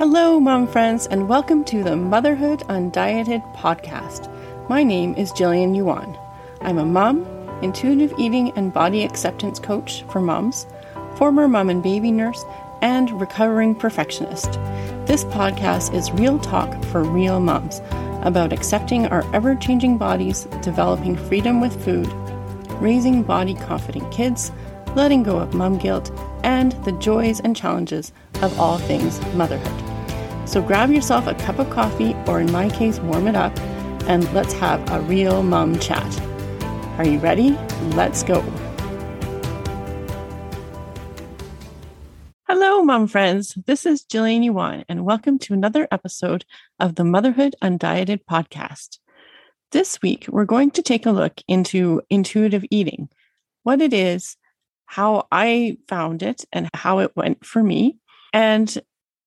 Hello, mom friends, and welcome to the Motherhood Undieted podcast. My name is Gillian Yuan. I'm a mom, intuitive eating and body acceptance coach for moms, former mom and baby nurse, and recovering perfectionist. This podcast is real talk for real moms about accepting our ever changing bodies, developing freedom with food, raising body confident kids, letting go of mom guilt, and the joys and challenges of all things motherhood. So grab yourself a cup of coffee, or in my case, warm it up, and let's have a real mom chat. Are you ready? Let's go. Hello, mom friends. This is Gillian Yuan, and welcome to another episode of the Motherhood Undieted podcast. This week, we're going to take a look into intuitive eating, what it is, how I found it, and how it went for me, and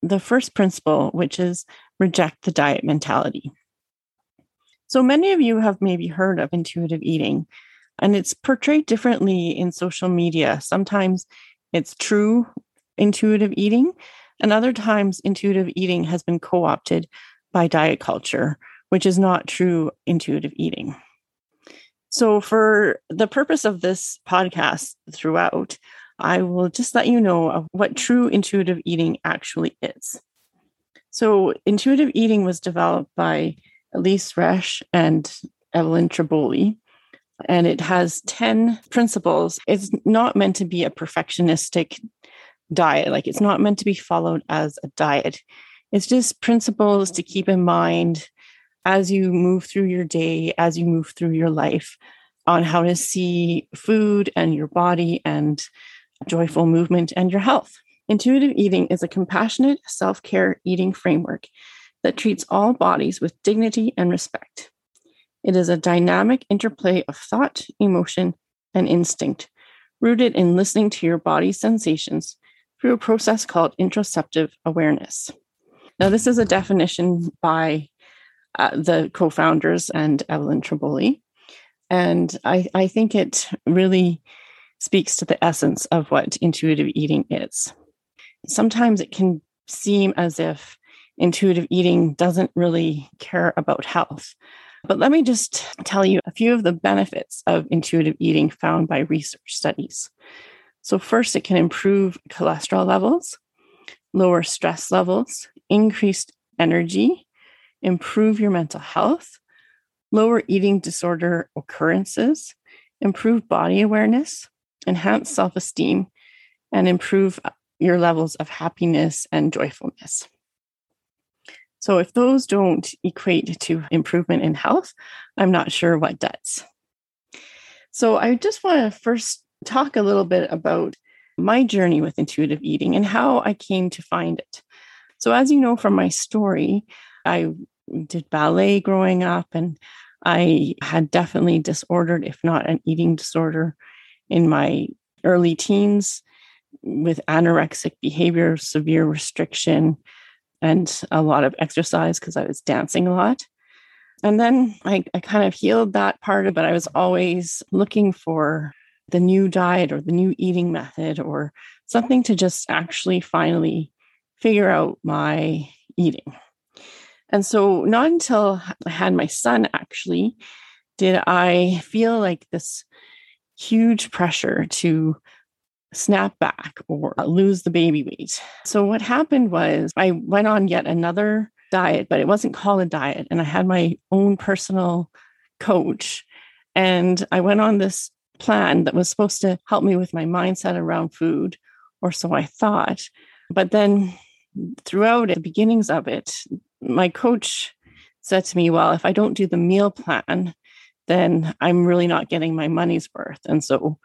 the first principle, which is reject the diet mentality. So many of you have maybe heard of intuitive eating, and it's portrayed differently in social media. Sometimes it's true intuitive eating, and other times intuitive eating has been co opted by diet culture, which is not true intuitive eating. So, for the purpose of this podcast throughout, I will just let you know of what true intuitive eating actually is. So, intuitive eating was developed by Elyse Resch and Evelyn Tribole, and it has 10 principles. It's not meant to be a perfectionistic diet, like, it's not meant to be followed as a diet. It's just principles to keep in mind as you move through your day, as you move through your life, on how to see food and your body and joyful movement, and your health. Intuitive eating is a compassionate self care eating framework that treats all bodies with dignity and respect. It is a dynamic interplay of thought, emotion, and instinct, rooted in listening to your body's sensations through a process called interoceptive awareness. Now, this is a definition by uh, the co founders and Evelyn Tribole. And I, I think it really speaks to the essence of what intuitive eating is. Sometimes it can seem as if intuitive eating doesn't really care about health. But let me just tell you a few of the benefits of intuitive eating found by research studies. So, first, it can improve cholesterol levels, lower stress levels, increased energy, improve your mental health, lower eating disorder occurrences, improve body awareness, enhance self esteem, and improve uh, your levels of happiness and joyfulness. So, if those don't equate to improvement in health, I'm not sure what does. So, I just want to first talk a little bit about my journey with intuitive eating and how I came to find it. So, as you know from my story, I did ballet growing up and I had definitely disordered, if not an eating disorder, in my early teens with anorexic behavior, severe restriction, and a lot of exercise because I was dancing a lot. And then I, I kind of healed that part of it. I was always looking for the new diet or the new eating method or something to just actually finally figure out my eating. And so, not until I had my son actually did I feel like this huge pressure to snap back or lose the baby weight. So, what happened was I went on yet another diet, but it wasn't called a diet. And I had my own personal coach. And I went on this plan that was supposed to help me with my mindset around food, or so I thought. But then throughout the beginnings of it, my coach said to me, Well, if I don't do the meal plan, then I'm really not getting my money's worth. And so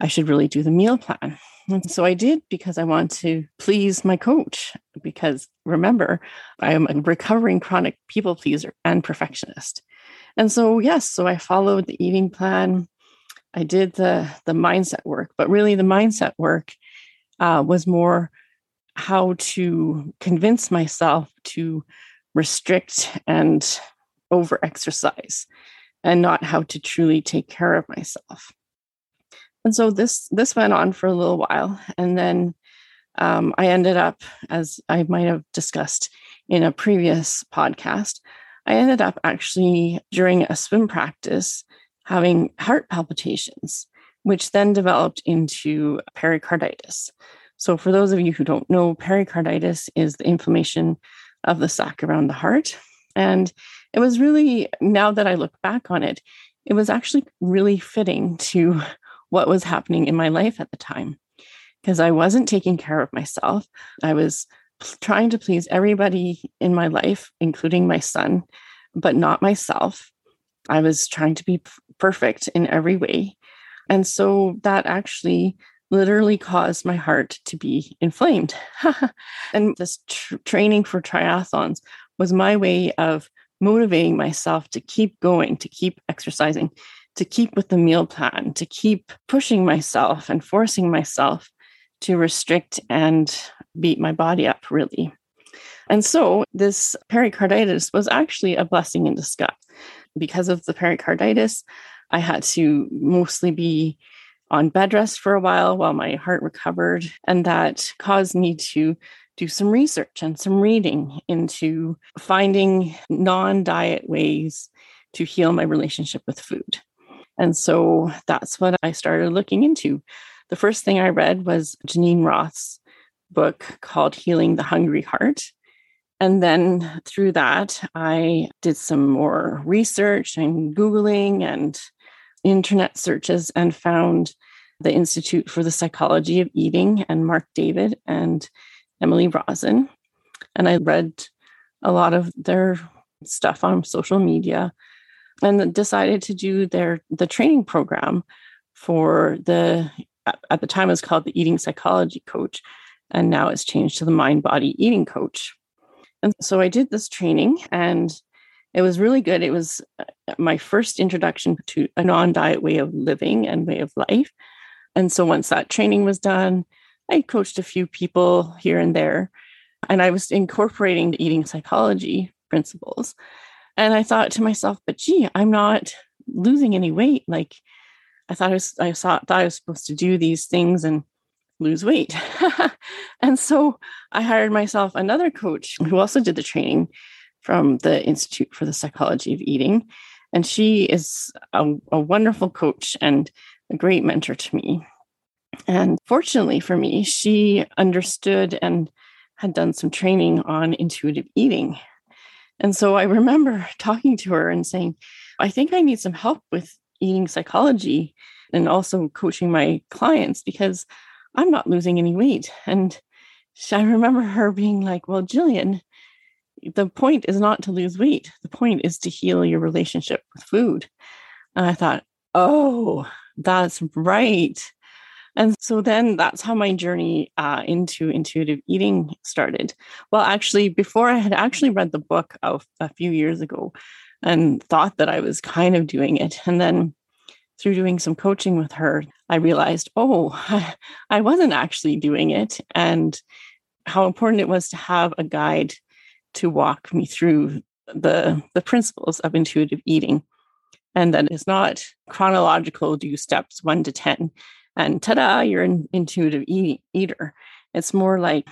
I should really do the meal plan. And so I did because I want to please my coach. Because remember, I am a recovering chronic people pleaser and perfectionist. And so, yes, so I followed the eating plan. I did the, the mindset work, but really the mindset work uh, was more how to convince myself to restrict and over exercise and not how to truly take care of myself. And so this this went on for a little while and then um, I ended up, as I might have discussed in a previous podcast, I ended up actually during a swim practice having heart palpitations, which then developed into pericarditis. So, for those of you who don't know, pericarditis is the inflammation of the sac around the heart. And it was really, now that I look back on it, it was actually really fitting to what was happening in my life at the time because I wasn't taking care of myself. I was trying to please everybody in my life, including my son, but not myself. I was trying to be perfect in every way. And so that actually literally caused my heart to be inflamed. and this tr- training for triathlons was my way of motivating myself to keep going, to keep exercising, to keep with the meal plan, to keep pushing myself and forcing myself to restrict and beat my body up, really. And so this pericarditis was actually a blessing in disguise. Because of the pericarditis, I had to mostly be on bed rest for a while while my heart recovered. And that caused me to do some research and some reading into finding non diet ways to heal my relationship with food. And so that's what I started looking into. The first thing I read was Geneen Roth's book called Healing the Hungry Heart. And then through that, I did some more research and Googling and internet searches and found the Institute for the Psychology of Eating and Marc David and Emily Rosen. And I read a lot of their stuff on social media and decided to do their the training program for the at the time it was called the eating psychology coach and now it's changed to the mind body eating coach and so i did this training and it was really good it was uh, my first introduction to a non-diet way of living and way of life and so once that training was done i coached a few people here and there and i was incorporating the eating psychology principles and i thought to myself but gee i'm not losing any weight like I thought I was I saw, thought I was supposed to do these things and lose weight. and so I hired myself another coach who also did the training from the Institute for the Psychology of Eating. And she is a, a wonderful coach and a great mentor to me. And fortunately for me, she understood and had done some training on intuitive eating. And so I remember talking to her and saying, I think I need some help with eating psychology and also coaching my clients because I'm not losing any weight. And I remember her being like, Well, Gillian, the point is not to lose weight. The point is to heal your relationship with food. And I thought, Oh, that's right. And so then that's how my journey uh, into intuitive eating started. Well, actually, before I had actually read the book of a few years ago, and thought that I was kind of doing it. And then through doing some coaching with her, I realized, oh, I wasn't actually doing it. And how important it was to have a guide to walk me through the, the principles of intuitive eating. And that it's not chronological, do steps one to 10, and ta da, you're an intuitive eat- eater. It's more like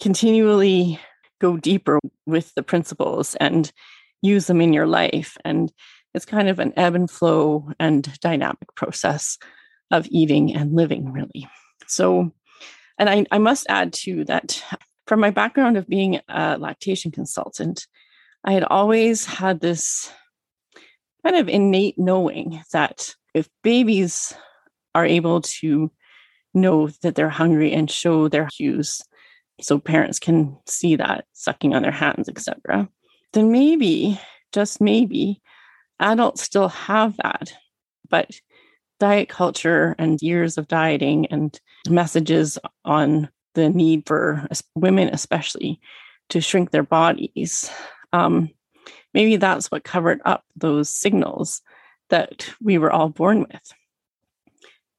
continually go deeper with the principles and use them in your life. And it's kind of an ebb and flow and dynamic process of eating and living, really. So, and I, I must add too that from my background of being a lactation consultant, I had always had this kind of innate knowing that if babies are able to know that they're hungry and show their cues so parents can see that sucking on their hands etc then maybe, just maybe, adults still have that. But diet culture and years of dieting and messages on the need for women, especially, to shrink their bodies. Um, maybe that's what covered up those signals that we were all born with.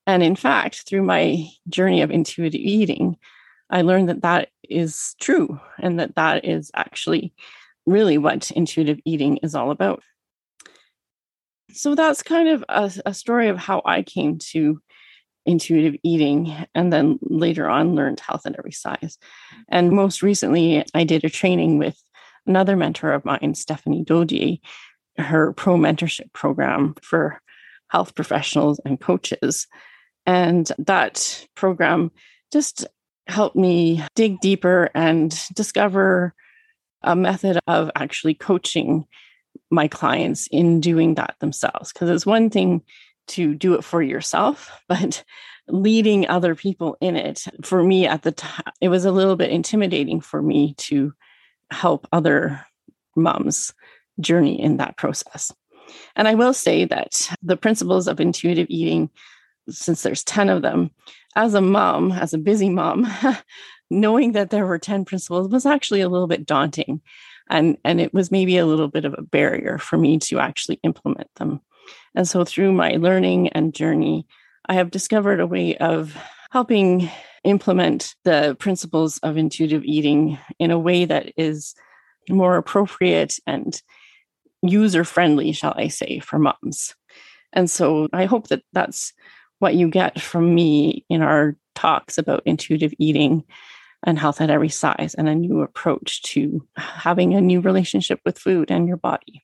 And in fact, through my journey of intuitive eating, I learned that that is true and that that is actually really what intuitive eating is all about. So that's kind of a, a story of how I came to intuitive eating and then later on learned health at every size. And most recently, I did a training with another mentor of mine, Stephanie Dodier, her pro mentorship program for health professionals and coaches. And that program just helped me dig deeper and discover a method of actually coaching my clients in doing that themselves. Because it's one thing to do it for yourself, but leading other people in it for me at the time, it was a little bit intimidating for me to help other moms journey in that process. And I will say that the principles of intuitive eating, since there's 10 of them, as a mom, as a busy mom, knowing that there were 10 principles was actually a little bit daunting. And, and it was maybe a little bit of a barrier for me to actually implement them. And so through my learning and journey, I have discovered a way of helping implement the principles of intuitive eating in a way that is more appropriate and user friendly, shall I say, for moms. And so I hope that that's what you get from me in our talks about intuitive eating and health at every size and a new approach to having a new relationship with food and your body.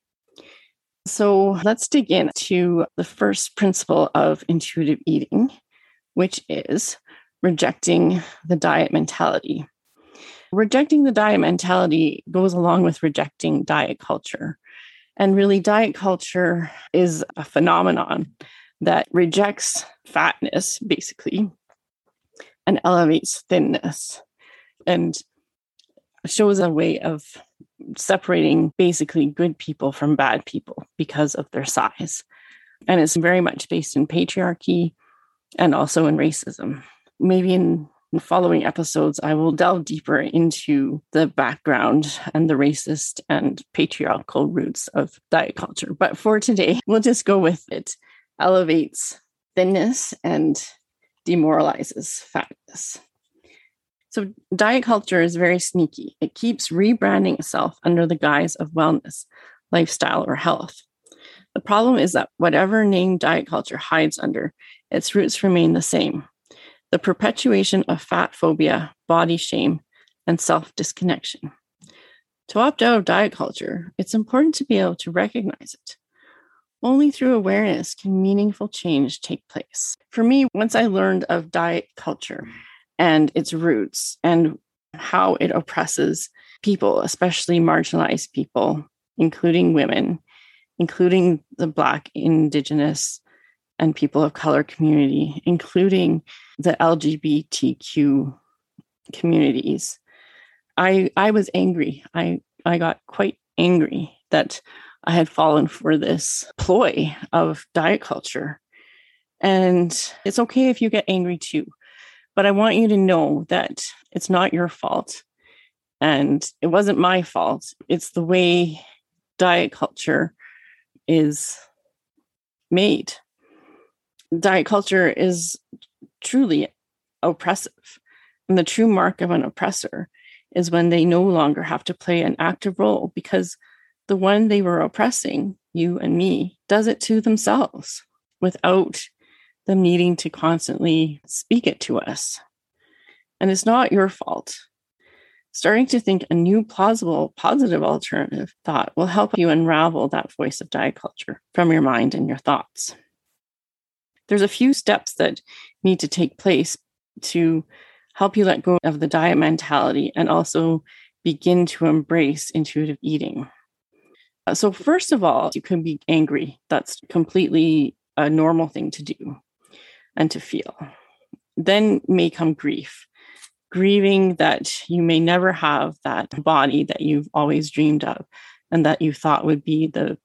So let's dig into the first principle of intuitive eating, which is rejecting the diet mentality. Rejecting the diet mentality goes along with rejecting diet culture. And really, diet culture is a phenomenon that rejects fatness, basically, and elevates thinness and shows a way of separating basically good people from bad people because of their size. And it's very much based in patriarchy and also in racism. Maybe in following episodes, I will delve deeper into the background and the racist and patriarchal roots of diet culture. But for today, we'll just go with it. Elevates thinness and demoralizes fatness. So, diet culture is very sneaky. It keeps rebranding itself under the guise of wellness, lifestyle, or health. The problem is that whatever name diet culture hides under, its roots remain the same the perpetuation of fat phobia, body shame, and self disconnection. To opt out of diet culture, it's important to be able to recognize it. Only through awareness can meaningful change take place. For me, once I learned of diet culture, and its roots and how it oppresses people, especially marginalized people, including women, including the Black, Indigenous, and people of color community, including the LGBTQ communities. I I was angry. I I got quite angry that I had fallen for this ploy of diet culture. And it's okay if you get angry too. But I want you to know that it's not your fault. And it wasn't my fault. It's the way diet culture is made. Diet culture is truly oppressive. And the true mark of an oppressor is when they no longer have to play an active role because the one they were oppressing, you and me, does it to themselves without them needing to constantly speak it to us. And it's not your fault. Starting to think a new plausible, positive alternative thought will help you unravel that voice of diet culture from your mind and your thoughts. There's a few steps that need to take place to help you let go of the diet mentality and also begin to embrace intuitive eating. Uh, so, first of all, you can be angry. That's completely a normal thing to do and to feel. Then may come grief, grieving that you may never have that body that you've always dreamed of and that you thought would be the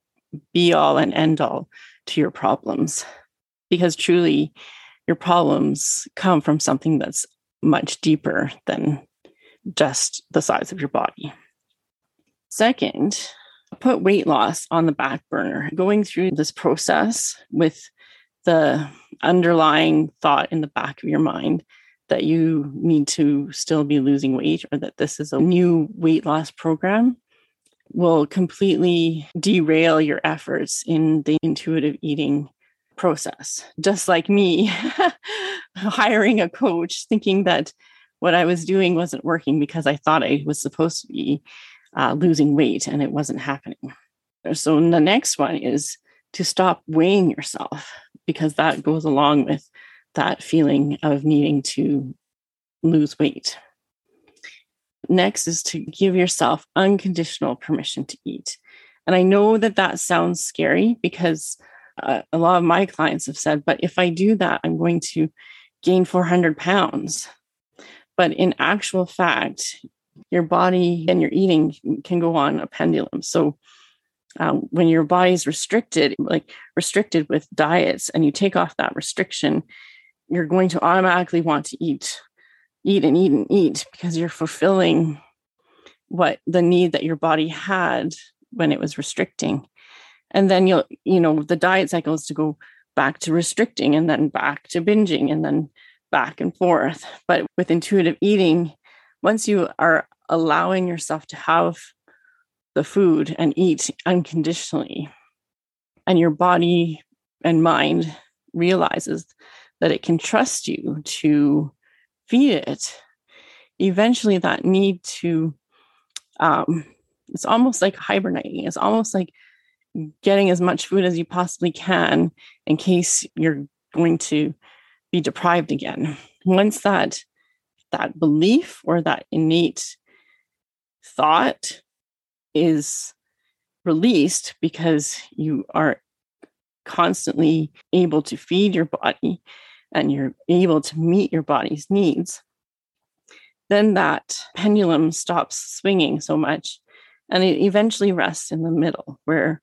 be all and end all to your problems. Because truly, your problems come from something that's much deeper than just the size of your body. Second, put weight loss on the back burner. Going through this process with the underlying thought in the back of your mind that you need to still be losing weight or that this is a new weight loss program will completely derail your efforts in the intuitive eating process, just like me hiring a coach, thinking that what I was doing wasn't working because I thought I was supposed to be uh, losing weight and it wasn't happening. So the next one is to stop weighing yourself because that goes along with that feeling of needing to lose weight. Next is to give yourself unconditional permission to eat. And I know that that sounds scary because uh, a lot of my clients have said, but if I do that, I'm going to gain 400 pounds. But in actual fact, your body and your eating can go on a pendulum. So um, when your body is restricted, like restricted with diets, and you take off that restriction, you're going to automatically want to eat, eat and eat and eat because you're fulfilling what the need that your body had when it was restricting. And then you'll, you know, the diet cycle is to go back to restricting and then back to binging and then back and forth. But with intuitive eating, once you are allowing yourself to have the food and eat unconditionally, and your body and mind realizes that it can trust you to feed it, eventually that need to, um, it's almost like hibernating. It's almost like getting as much food as you possibly can in case you're going to be deprived again. Once that that belief or that innate thought is released because you are constantly able to feed your body and you're able to meet your body's needs, then that pendulum stops swinging so much and it eventually rests in the middle where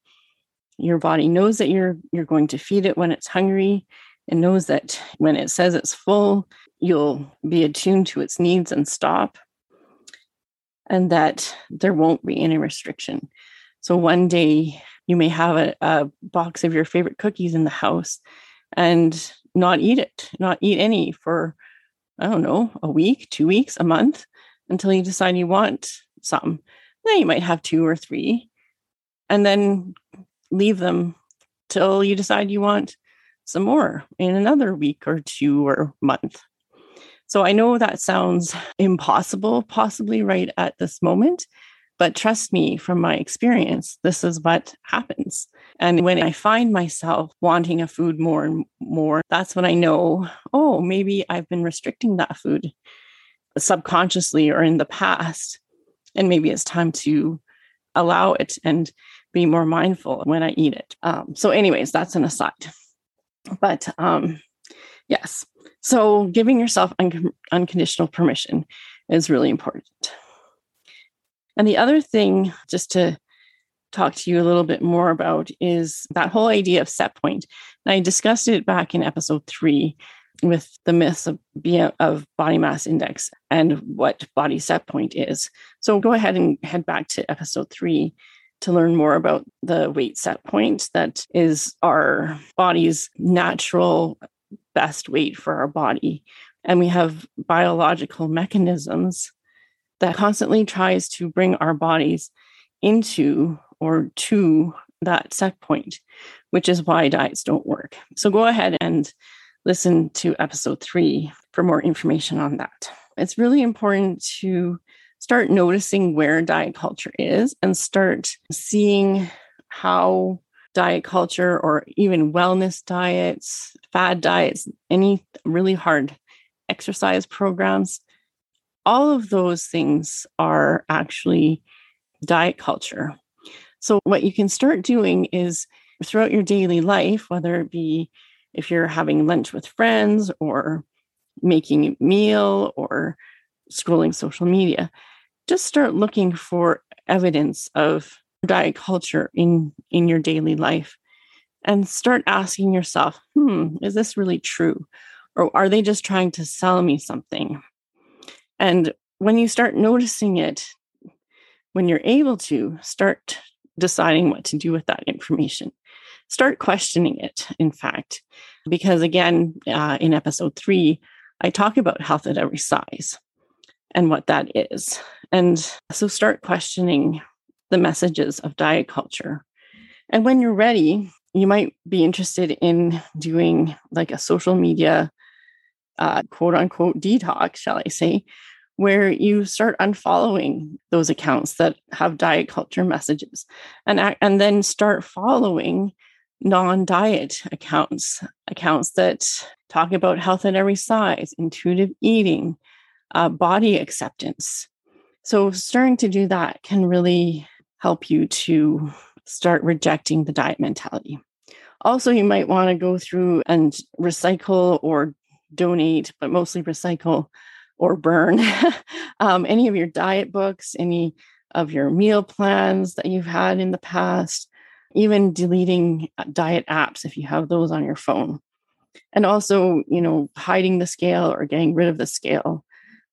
your body knows that you're you're going to feed it when it's hungry and knows that when it says it's full you'll be attuned to its needs and stop and that there won't be any restriction. So one day you may have a, a box of your favorite cookies in the house and not eat it not eat any for i don't know a week two weeks a month until you decide you want some. Then you might have two or three and then leave them till you decide you want some more in another week or two or month. So I know that sounds impossible, possibly right at this moment, but trust me from my experience, this is what happens. And when I find myself wanting a food more and more, that's when I know, oh, maybe I've been restricting that food subconsciously or in the past. And maybe it's time to allow it and be more mindful when I eat it. Um, so, anyways, that's an aside. But um, yes, so giving yourself un- unconditional permission is really important. And the other thing, just to talk to you a little bit more about, is that whole idea of set point. And I discussed it back in episode three with the myths of, of body mass index and what body set point is. So go ahead and head back to episode three to learn more about the weight set point that is our body's natural best weight for our body. And we have biological mechanisms that constantly tries to bring our bodies into or to that set point, which is why diets don't work. So go ahead and listen to episode three for more information on that. It's really important to start noticing where diet culture is and start seeing how diet culture or even wellness diets, fad diets, any really hard exercise programs, all of those things are actually diet culture. So, what you can start doing is throughout your daily life, whether it be if you're having lunch with friends or making a meal or scrolling social media, just start looking for evidence of diet culture in in your daily life and start asking yourself hmm is this really true? Or are they just trying to sell me something? And when you start noticing it when you're able to start deciding what to do with that information. Start questioning it in fact because again uh, in episode three i talk about health at every size and what that is. And so start questioning the messages of diet culture. And when you're ready, you might be interested in doing like a social media uh, quote unquote detox, shall I say, where you start unfollowing those accounts that have diet culture messages and, and then start following non-diet accounts accounts that talk about health at every size intuitive eating uh, body acceptance. So starting to do that can really help you to start rejecting the diet mentality. Also you might want to go through and recycle or donate but mostly recycle or burn um, any of your diet books any of your meal plans that you've had in the past even deleting uh, diet apps if you have those on your phone. And also, you know, hiding the scale or getting rid of the scale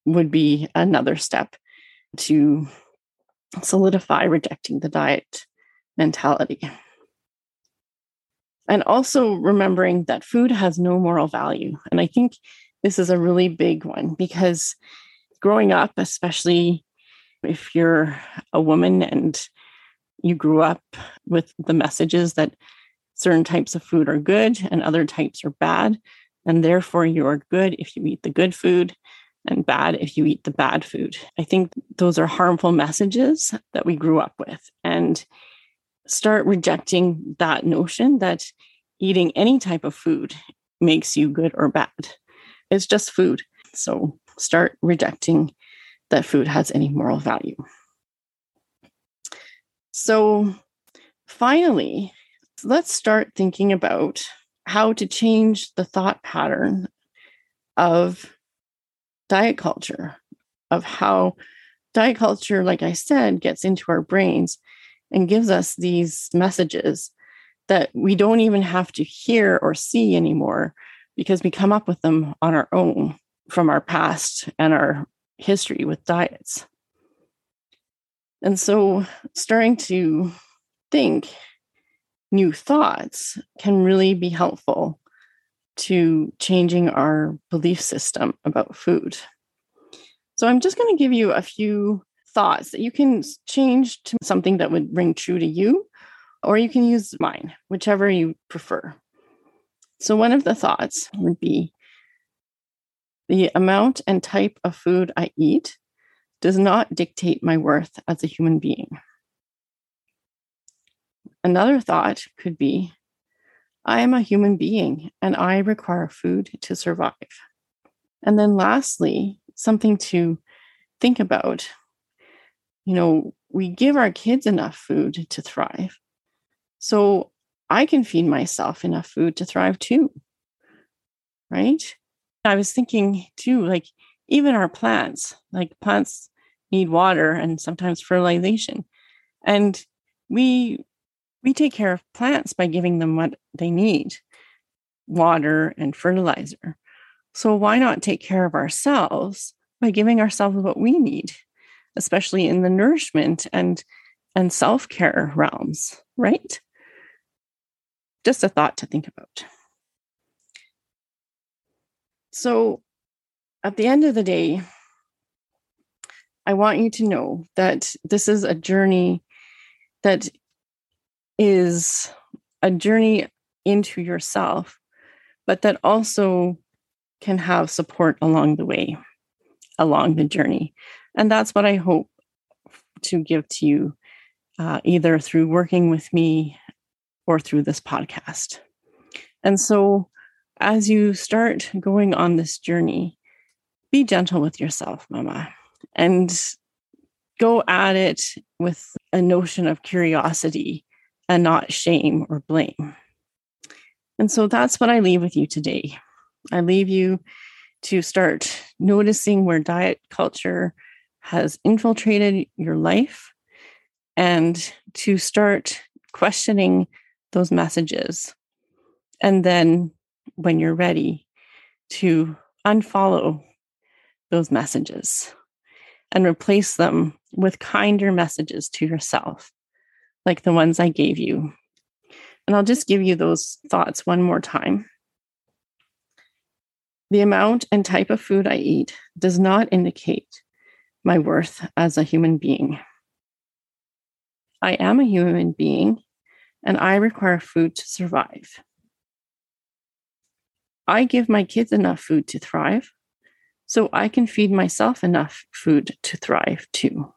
would be another step to solidify rejecting the diet mentality. And also remembering that food has no moral value. And I think this is a really big one because growing up, especially if you're a woman and you grew up with the messages that certain types of food are good and other types are bad. And therefore, you are good if you eat the good food and bad if you eat the bad food. I think those are harmful messages that we grew up with. And start rejecting that notion that eating any type of food makes you good or bad. It's just food. So start rejecting that food has any moral value. So, finally, let's start thinking about how to change the thought pattern of diet culture, of how diet culture, like I said, gets into our brains and gives us these messages that we don't even have to hear or see anymore because we come up with them on our own from our past and our history with diets. And so starting to think new thoughts can really be helpful to changing our belief system about food. So I'm just going to give you a few thoughts that you can change to something that would ring true to you, or you can use mine, whichever you prefer. So one of the thoughts would be the amount and type of food I eat does not dictate my worth as a human being. Another thought could be I am a human being and I require food to survive. And then, lastly, something to think about you know, we give our kids enough food to thrive. So I can feed myself enough food to thrive too. Right? I was thinking too, like, even our plants, like plants need water and sometimes fertilization. And we we take care of plants by giving them what they need, water and fertilizer. So why not take care of ourselves by giving ourselves what we need, especially in the nourishment and and self-care realms, right? Just a thought to think about. So at the end of the day, I want you to know that this is a journey that is a journey into yourself, but that also can have support along the way, along the journey. And that's what I hope to give to you, uh, either through working with me or through this podcast. And so, as you start going on this journey, be gentle with yourself, Mama and go at it with a notion of curiosity and not shame or blame. And so that's what I leave with you today. I leave you to start noticing where diet culture has infiltrated your life and to start questioning those messages. And then when you're ready, to unfollow those messages and replace them with kinder messages to yourself, like the ones I gave you. And I'll just give you those thoughts one more time. The amount and type of food I eat does not indicate my worth as a human being. I am a human being and I require food to survive. I give my kids enough food to thrive, so I can feed myself enough food to thrive too.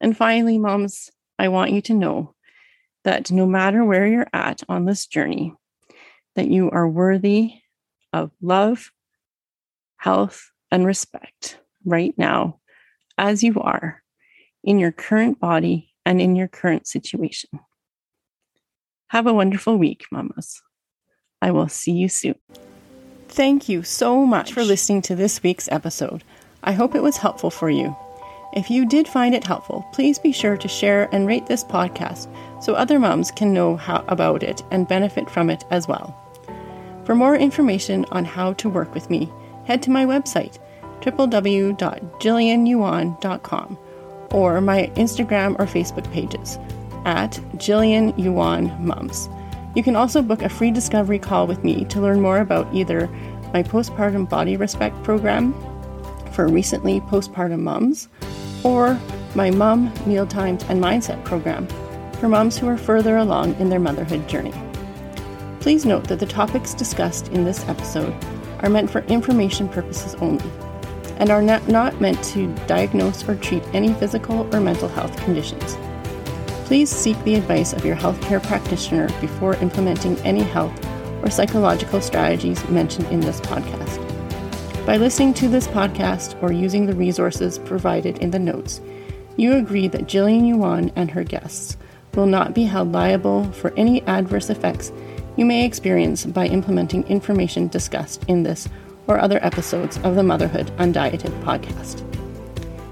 And finally, moms, I want you to know that no matter where you're at on this journey, that you are worthy of love, health, and respect right now, as you are in your current body and in your current situation. Have a wonderful week, mamas. I will see you soon. Thank you so much for listening to this week's episode. I hope it was helpful for you. If you did find it helpful, please be sure to share and rate this podcast so other moms can know how, about it and benefit from it as well. For more information on how to work with me, head to my website, www.gillianyuan.com, or my Instagram or Facebook pages at Gillian Yuan Mums. You can also book a free discovery call with me to learn more about either my postpartum body respect program for recently postpartum moms or my mom meal times and mindset program for moms who are further along in their motherhood journey. Please note that the topics discussed in this episode are meant for information purposes only and are not, not meant to diagnose or treat any physical or mental health conditions. Please seek the advice of your healthcare practitioner before implementing any health or psychological strategies mentioned in this podcast. By listening to this podcast or using the resources provided in the notes, you agree that Gillian Yuan and her guests will not be held liable for any adverse effects you may experience by implementing information discussed in this or other episodes of the Motherhood Undieted podcast.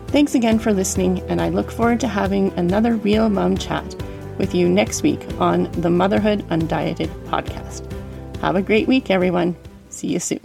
Thanks again for listening, and I look forward to having another Real Mom chat with you next week on the Motherhood Undieted podcast. Have a great week, everyone. See you soon.